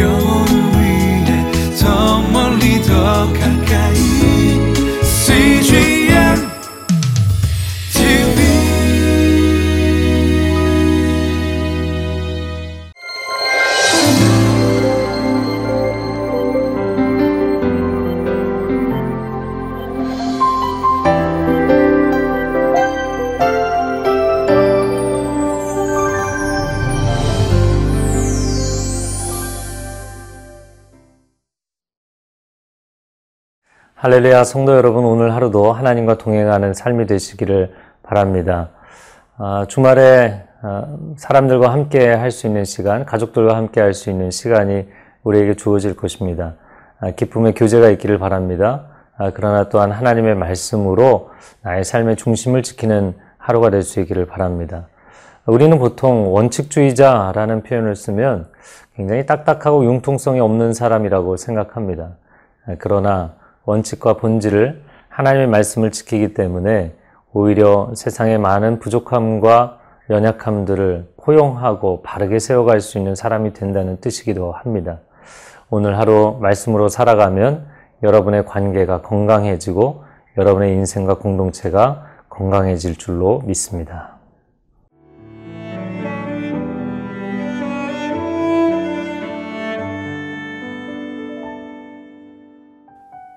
영 할렐루야 성도 여러분 오늘 하루도 하나님과 동행하는 삶이 되시기를 바랍니다. 아, 주말에 아, 사람들과 함께 할 수 있는 시간, 가족들과 함께 할 수 있는 시간이 우리에게 주어질 것입니다. 아, 기쁨의 교제가 있기를 바랍니다. 아, 그러나 또한 하나님의 말씀으로 나의 삶의 중심을 지키는 하루가 될 수 있기를 바랍니다. 우리는 보통 원칙주의자라는 표현을 쓰면 굉장히 딱딱하고 융통성이 없는 사람이라고 생각합니다. 아, 그러나 원칙과 본질을 하나님의 말씀을 지키기 때문에 오히려 세상의 많은 부족함과 연약함들을 포용하고 바르게 세워갈 수 있는 사람이 된다는 뜻이기도 합니다. 오늘 하루 말씀으로 살아가면 여러분의 관계가 건강해지고 여러분의 인생과 공동체가 건강해질 줄로 믿습니다.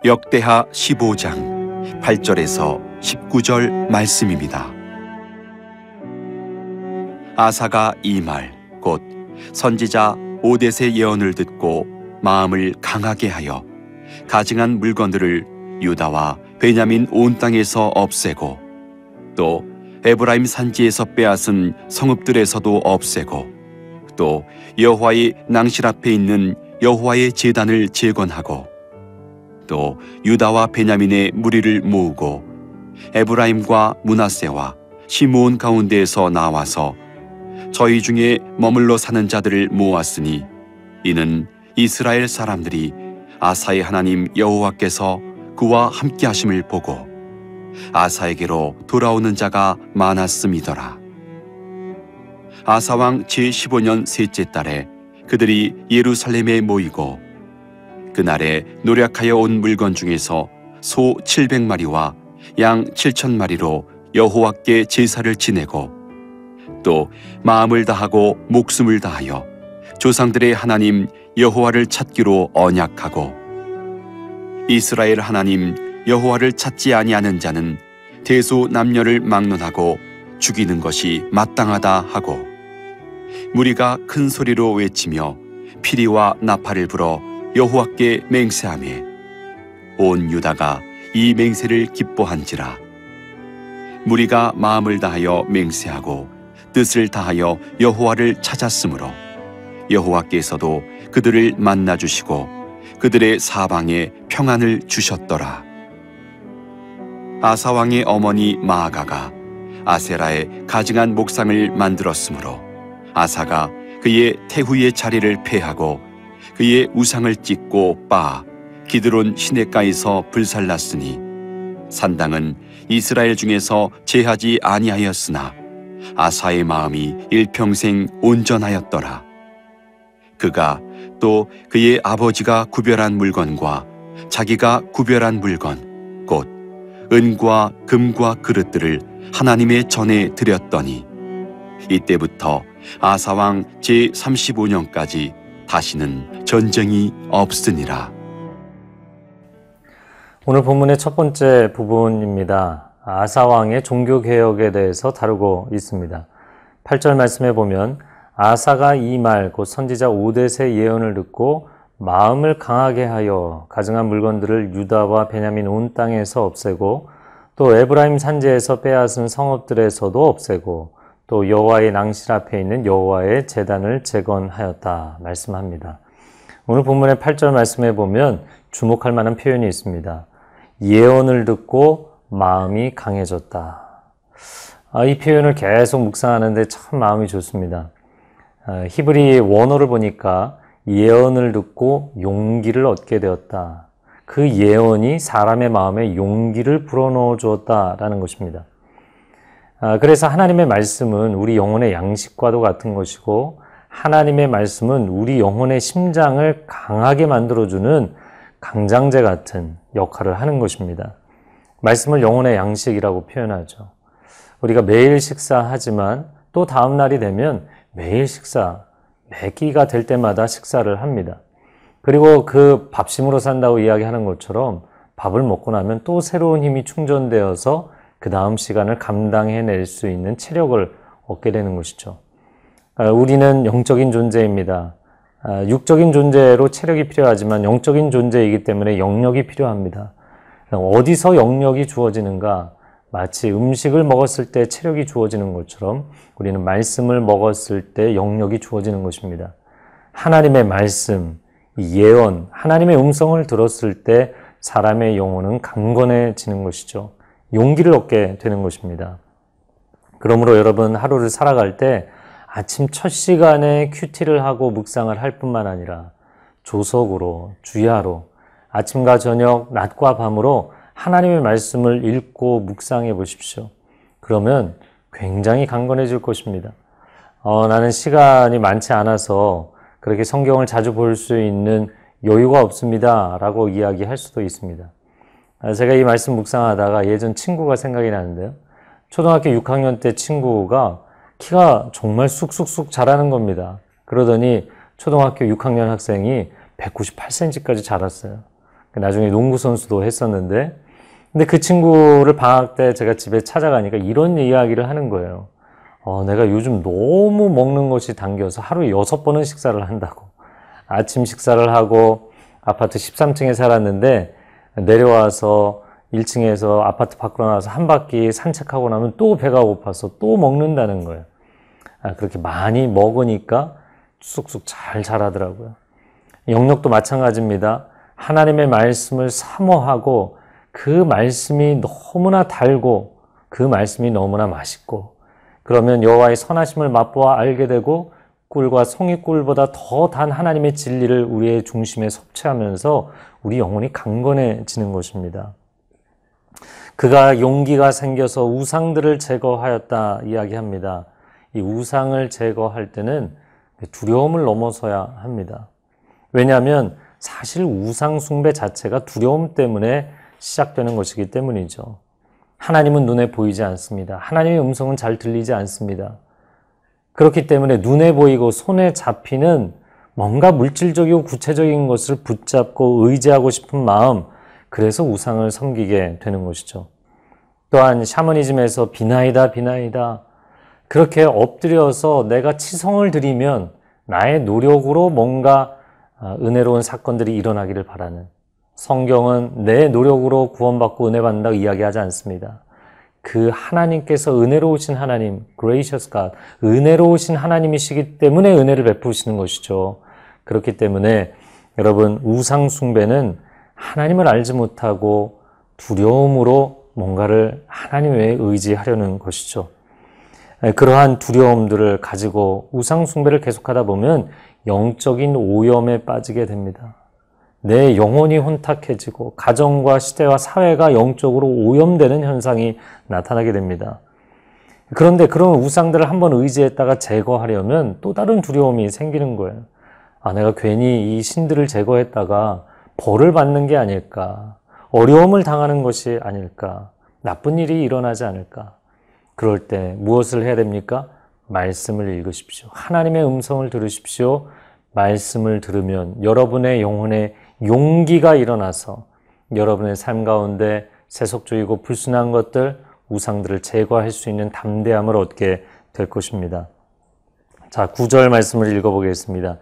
역대하 15장 8절에서 19절 말씀입니다. 아사가 이 말 곧 선지자 오데세 예언을 듣고 마음을 강하게 하여 가증한 물건들을 유다와 베냐민 온 땅에서 없애고 또 에브라임 산지에서 빼앗은 성읍들에서도 없애고 또 여호와의 낭실 앞에 있는 여호와의 제단을 재건하고 또 유다와 베냐민의 무리를 모으고 에브라임과 문하세와 시므온 가운데에서 나와서 저희 중에 머물러 사는 자들을 모았으니 이는 이스라엘 사람들이 아사의 하나님 여호와께서 그와 함께 하심을 보고 아사에게로 돌아오는 자가 많았음이더라. 아사왕 제15년 셋째 달에 그들이 예루살렘에 모이고 그날에 노력하여 온 물건 중에서 소 700마리와 양 7천마리로 여호와께 제사를 지내고 또 마음을 다하고 목숨을 다하여 조상들의 하나님 여호와를 찾기로 언약하고 이스라엘 하나님 여호와를 찾지 아니하는 자는 대소 남녀를 막론하고 죽이는 것이 마땅하다 하고 무리가 큰 소리로 외치며 피리와 나팔을 불어 여호와께 맹세하며 온 유다가 이 맹세를 기뻐한지라. 무리가 마음을 다하여 맹세하고 뜻을 다하여 여호와를 찾았으므로 여호와께서도 그들을 만나 주시고 그들의 사방에 평안을 주셨더라. 아사 왕의 어머니 마아가가 아세라의 가증한 목상을 만들었으므로 아사가 그의 태후의 자리를 폐하고 그의 우상을 찢고 빠 기드론 시내가에서 불살랐으니 산당은 이스라엘 중에서 제하지 아니하였으나 아사의 마음이 일평생 온전하였더라. 그가 또 그의 아버지가 구별한 물건과 자기가 구별한 물건 곧 은과 금과 그릇들을 하나님의 전에 드렸더니 이때부터 아사왕 제 35년까지 다시는 전쟁이 없으니라. 오늘 본문의 첫 번째 부분입니다. 아사왕의 종교개혁에 대해서 다루고 있습니다. 8절 말씀에 보면 아사가 이 말, 곧 선지자 오데세 예언을 듣고 마음을 강하게 하여 가증한 물건들을 유다와 베냐민 온 땅에서 없애고 또 에브라임 산지에서 빼앗은 성읍들에서도 없애고 또 여호와의 낭실 앞에 있는 여호와의 제단을 재건하였다 말씀합니다. 오늘 본문의 8절 말씀에 보면 주목할 만한 표현이 있습니다. 예언을 듣고 마음이 강해졌다. 아, 이 표현을 계속 묵상하는데 참 마음이 좋습니다. 아, 히브리 원어를 보니까 예언을 듣고 용기를 얻게 되었다. 그 예언이 사람의 마음에 용기를 불어넣어 주었다라는 것입니다. 아, 그래서 하나님의 말씀은 우리 영혼의 양식과도 같은 것이고 하나님의 말씀은 우리 영혼의 심장을 강하게 만들어주는 강장제 같은 역할을 하는 것입니다. 말씀을 영혼의 양식이라고 표현하죠. 우리가 매일 식사하지만 또 다음 날이 되면 매일 식사, 매 끼가 될 때마다 식사를 합니다. 그리고 그 밥심으로 산다고 이야기하는 것처럼 밥을 먹고 나면 또 새로운 힘이 충전되어서 그 다음 시간을 감당해낼 수 있는 체력을 얻게 되는 것이죠. 아, 우리는 영적인 존재입니다. 아, 육적인 존재로 체력이 필요하지만 영적인 존재이기 때문에 영력이 필요합니다. 어디서 영력이 주어지는가? 마치 음식을 먹었을 때 체력이 주어지는 것처럼 우리는 말씀을 먹었을 때 영력이 주어지는 것입니다. 하나님의 말씀, 예언, 하나님의 음성을 들었을 때 사람의 영혼은 강건해지는 것이죠. 용기를 얻게 되는 것입니다. 그러므로 여러분 하루를 살아갈 때 아침 첫 시간에 큐티를 하고 묵상을 할 뿐만 아니라 조석으로, 주야로, 아침과 저녁, 낮과 밤으로 하나님의 말씀을 읽고 묵상해 보십시오. 그러면 굉장히 강건해질 것입니다. 어, 나는 시간이 많지 않아서 그렇게 성경을 자주 볼 수 있는 여유가 없습니다. 라고 이야기할 수도 있습니다. 아, 제가 이 말씀 묵상하다가 예전 친구가 생각이 나는데요. 초등학교 6학년 때 친구가 키가 정말 쑥쑥쑥 자라는 겁니다. 그러더니 초등학교 6학년 학생이 198cm까지 자랐어요. 나중에 농구 선수도 했었는데, 근데 그 친구를 방학 때 제가 집에 찾아가니까 이런 이야기를 하는 거예요. 어, 내가 요즘 너무 먹는 것이 당겨서 하루에 여섯 번은 식사를 한다고. 아침 식사를 하고 아파트 13층에 살았는데 내려와서 1층에서 아파트 밖으로 나와서 한 바퀴 산책하고 나면 또 배가 고파서 또 먹는다는 거예요. 아, 그렇게 많이 먹으니까 쑥쑥 잘 자라더라고요. 영역도 마찬가지입니다. 하나님의 말씀을 사모하고 그 말씀이 너무나 달고 그 말씀이 너무나 맛있고 그러면 여호와의 선하심을 맛보아 알게 되고 꿀과 송이꿀보다 더 단 하나님의 진리를 우리의 중심에 섭취하면서 우리 영혼이 강건해지는 것입니다. 그가 용기가 생겨서 우상들을 제거하였다 이야기합니다. 이 우상을 제거할 때는 두려움을 넘어서야 합니다. 왜냐하면 사실 우상 숭배 자체가 두려움 때문에 시작되는 것이기 때문이죠. 하나님은 눈에 보이지 않습니다. 하나님의 음성은 잘 들리지 않습니다. 그렇기 때문에 눈에 보이고 손에 잡히는 뭔가 물질적이고 구체적인 것을 붙잡고 의지하고 싶은 마음, 그래서 우상을 섬기게 되는 것이죠. 또한 샤머니즘에서 비나이다, 비나이다. 그렇게 엎드려서 내가 치성을 드리면 나의 노력으로 뭔가 아, 은혜로운 사건들이 일어나기를 바라는 성경은 내 노력으로 구원받고 은혜 받는다고 이야기하지 않습니다. 그 하나님께서 은혜로우신 하나님, gracious God, 은혜로우신 하나님이시기 때문에 은혜를 베푸시는 것이죠. 그렇기 때문에 여러분 우상 숭배는 하나님을 알지 못하고 두려움으로 뭔가를 하나님 외에 의지하려는 것이죠. 그러한 두려움들을 가지고 우상 숭배를 계속하다 보면 영적인 오염에 빠지게 됩니다. 내 영혼이 혼탁해지고 가정과 시대와 사회가 영적으로 오염되는 현상이 나타나게 됩니다. 그런데 그런 우상들을 한번 의지했다가 제거하려면 또 다른 두려움이 생기는 거예요. 아, 내가 괜히 이 신들을 제거했다가 벌을 받는 게 아닐까. 어려움을 당하는 것이 아닐까. 나쁜 일이 일어나지 않을까. 그럴 때 무엇을 해야 됩니까? 말씀을 읽으십시오. 하나님의 음성을 들으십시오. 말씀을 들으면 여러분의 영혼에 용기가 일어나서 여러분의 삶 가운데 세속적이고 불순한 것들, 우상들을 제거할 수 있는 담대함을 얻게 될 것입니다. 자, 구절 말씀을 읽어보겠습니다.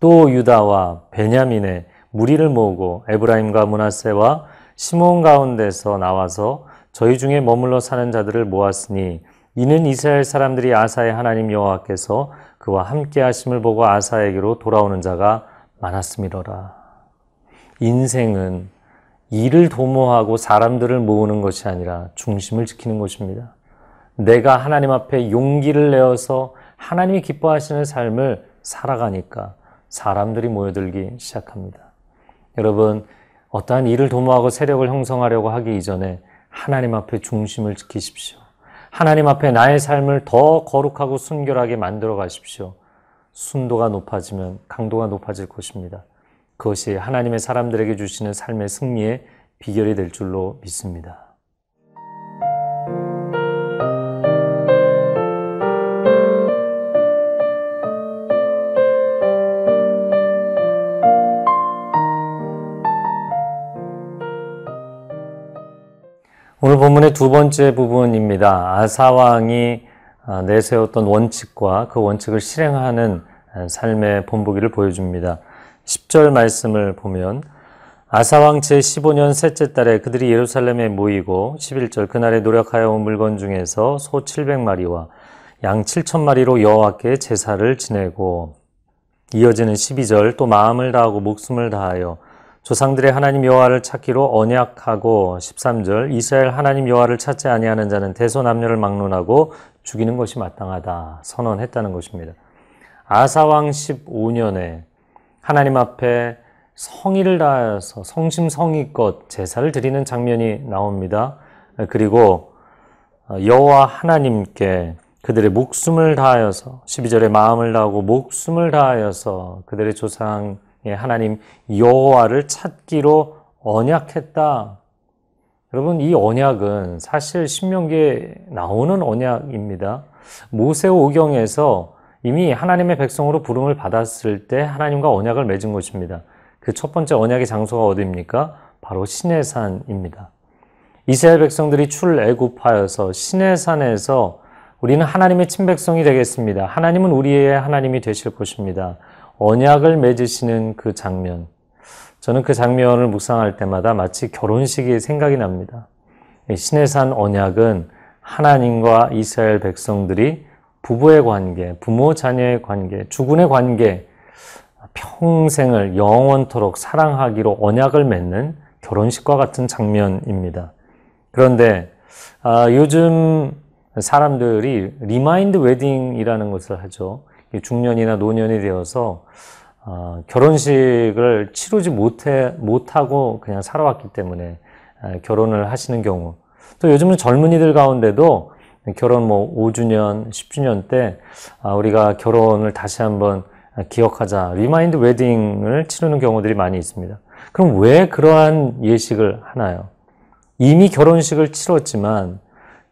또 유다와 베냐민의 무리를 모으고 에브라임과 문하세와 시몬 가운데서 나와서 저희 중에 머물러 사는 자들을 모았으니 이는 이스라엘 사람들이 아사의 하나님 여호와께서 그와 함께 하심을 보고 아사에게로 돌아오는 자가 많았음이로라. 인생은 일을 도모하고 사람들을 모으는 것이 아니라 중심을 지키는 것입니다. 내가 하나님 앞에 용기를 내어서 하나님이 기뻐하시는 삶을 살아가니까 사람들이 모여들기 시작합니다. 여러분, 어떠한 일을 도모하고 세력을 형성하려고 하기 이전에 하나님 앞에 중심을 지키십시오. 하나님 앞에 나의 삶을 더 거룩하고 순결하게 만들어 가십시오. 순도가 높아지면 강도가 높아질 것입니다. 그것이 하나님의 사람들에게 주시는 삶의 승리의 비결이 될 줄로 믿습니다. 오늘 본문의 두 번째 부분입니다. 아사왕이 아, 내세웠던 원칙과 그 원칙을 실행하는 삶의 본보기를 보여줍니다. 10절 말씀을 보면 아사왕 제15년 셋째 달에 그들이 예루살렘에 모이고 11절 그날에 노력하여 온 물건 중에서 소 700마리와 양 7천마리로 여호와께 제사를 지내고 이어지는 12절 또 마음을 다하고 목숨을 다하여 조상들의 하나님 여호와를 찾기로 언약하고 13절 이스라엘 하나님 여호와를 찾지 아니하는 자는 대소남녀를 막론하고 죽이는 것이 마땅하다 선언했다는 것입니다. 아사왕 15년에 하나님 앞에 성의를 다하여서 성심성의껏 제사를 드리는 장면이 나옵니다. 그리고 여호와 하나님께 그들의 목숨을 다하여서 12절에 마음을 다하고 목숨을 다하여서 그들의 조상 예, 하나님 여호와를 찾기로 언약했다. 여러분 이 언약은 사실 신명기에 나오는 언약입니다. 모세오경에서 이미 하나님의 백성으로 부름을 받았을 때 하나님과 언약을 맺은 것입니다. 그 첫 번째 언약의 장소가 어디입니까? 바로 시내산입니다. 이스라엘 백성들이 출애굽하여서 시내산에서 우리는 하나님의 친백성이 되겠습니다. 하나님은 우리의 하나님이 되실 것입니다. 언약을 맺으시는 그 장면. 저는 그 장면을 묵상할 때마다 마치 결혼식이 생각이 납니다. 시내산 언약은 하나님과 이스라엘 백성들이 부부의 관계, 부모 자녀의 관계, 주군의 관계, 평생을 영원토록 사랑하기로 언약을 맺는 결혼식과 같은 장면입니다. 그런데 아, 요즘 사람들이 remind wedding이라는 것을 하죠. 중년이나 노년이 되어서 어, 결혼식을 치르지 못해 못하고 그냥 살아왔기 때문에 에, 결혼을 하시는 경우 또 요즘은 젊은이들 가운데도 결혼 뭐 5주년, 10주년 때 아, 우리가 결혼을 다시 한번 기억하자 remind wedding을 치르는 경우들이 많이 있습니다. 그럼 왜 그러한 예식을 하나요? 이미 결혼식을 치렀지만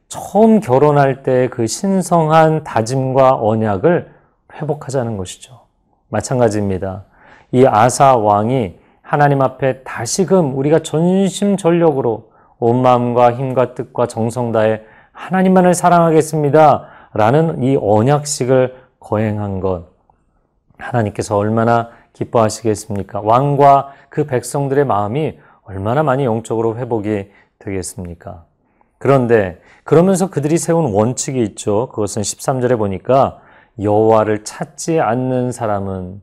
처음 결혼할 때 그 신성한 다짐과 언약을 회복하자는 것이죠. 마찬가지입니다. 이 아사 왕이 하나님 앞에 다시금 우리가 전심전력으로 온 마음과 힘과 뜻과 정성 다해 하나님만을 사랑하겠습니다. 라는 이 언약식을 거행한 것. 하나님께서 얼마나 기뻐하시겠습니까? 왕과 그 백성들의 마음이 얼마나 많이 영적으로 회복이 되겠습니까? 그런데 그러면서 그들이 세운 원칙이 있죠. 그것은 13절에 보니까 여호와를 찾지 않는 사람은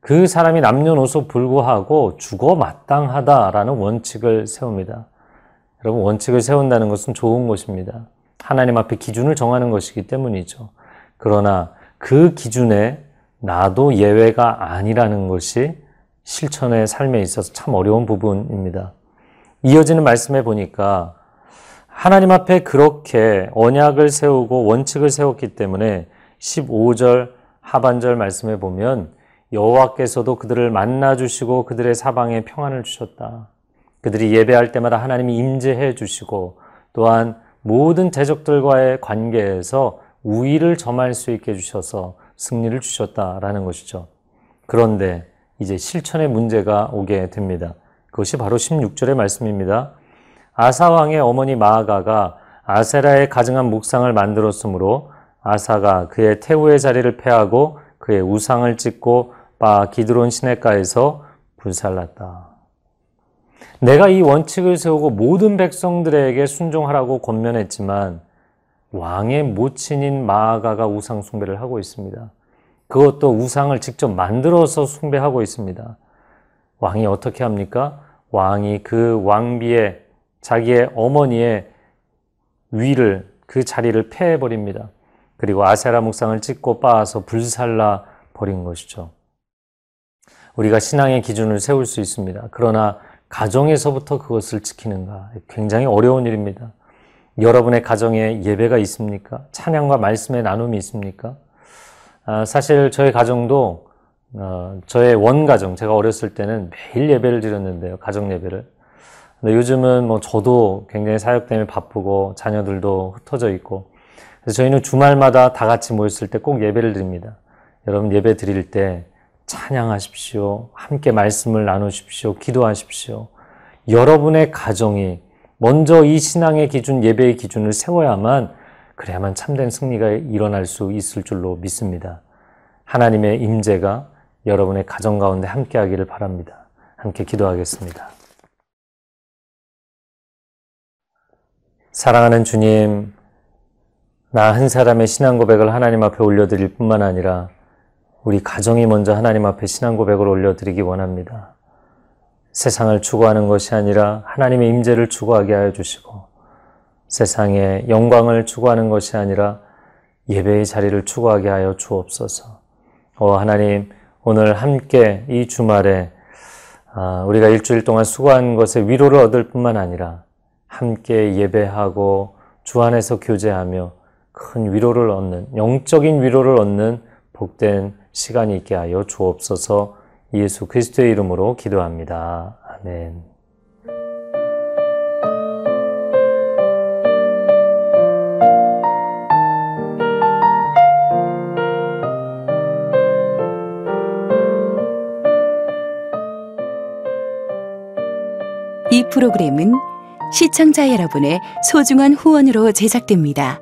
그 사람이 남녀노소 불구하고 죽어 마땅하다라는 원칙을 세웁니다. 여러분 원칙을 세운다는 것은 좋은 것입니다. 하나님 앞에 기준을 정하는 것이기 때문이죠. 그러나 그 기준에 나도 예외가 아니라는 것이 실천의 삶에 있어서 참 어려운 부분입니다. 이어지는 말씀에 보니까 하나님 앞에 그렇게 언약을 세우고 원칙을 세웠기 때문에 15절 하반절 말씀에 보면 여호와께서도 그들을 만나 주시고 그들의 사방에 평안을 주셨다. 그들이 예배할 때마다 하나님이 임재해 주시고 또한 모든 대적들과의 관계에서 우위를 점할 수 있게 주셔서 승리를 주셨다라는 것이죠. 그런데 이제 실천의 문제가 오게 됩니다. 그것이 바로 16절의 말씀입니다. 아사왕의 어머니 마아가가 아세라의 가증한 묵상을 만들었으므로 아사가 그의 태우의 자리를 패하고 그의 우상을 찍고 바 기드론 시내가에서 불살랐다. 내가 이 원칙을 세우고 모든 백성들에게 순종하라고 권면했지만 왕의 모친인 마아가가 우상 숭배를 하고 있습니다. 그것도 우상을 직접 만들어서 숭배하고 있습니다. 왕이 어떻게 합니까? 왕이 그 왕비의 자기의 어머니의 위를 그 자리를 패해 버립니다. 그리고 아세라 묵상을 찍고 빻아서 불살라 버린 것이죠. 우리가 신앙의 기준을 세울 수 있습니다. 그러나 가정에서부터 그것을 지키는가 굉장히 어려운 일입니다. 여러분의 가정에 예배가 있습니까? 찬양과 말씀의 나눔이 있습니까? 아, 사실 저희 가정도 어, 저의 원 가정 제가 어렸을 때는 매일 예배를 드렸는데요 가정 예배를. 근데 요즘은 뭐 저도 굉장히 사역 때문에 바쁘고 자녀들도 흩어져 있고 그래서 저희는 주말마다 다 같이 모였을 때 꼭 예배를 드립니다. 여러분 예배 드릴 때 찬양하십시오. 함께 말씀을 나누십시오. 기도하십시오. 여러분의 가정이 먼저 이 신앙의 기준, 예배의 기준을 세워야만 그래야만 참된 승리가 일어날 수 있을 줄로 믿습니다. 하나님의 임재가 여러분의 가정 가운데 함께 하기를 바랍니다. 함께 기도하겠습니다. 사랑하는 주님, 나 한 사람의 신앙 고백을 하나님 앞에 올려드릴 뿐만 아니라 우리 가정이 먼저 하나님 앞에 신앙 고백을 올려드리기 원합니다. 세상을 추구하는 것이 아니라 하나님의 임재를 추구하게 하여 주시고 세상의 영광을 추구하는 것이 아니라 예배의 자리를 추구하게 하여 주옵소서. 오 하나님 오늘 함께 이 주말에 아, 우리가 일주일 동안 수고한 것에 위로를 얻을 뿐만 아니라 함께 예배하고 주 안에서 교제하며 큰 위로를 얻는 영적인 위로를 얻는 복된 시간이 있게 하여 주옵소서 예수 그리스도의 이름으로 기도합니다. 아멘. 이 프로그램은 시청자 여러분의 소중한 후원으로 제작됩니다.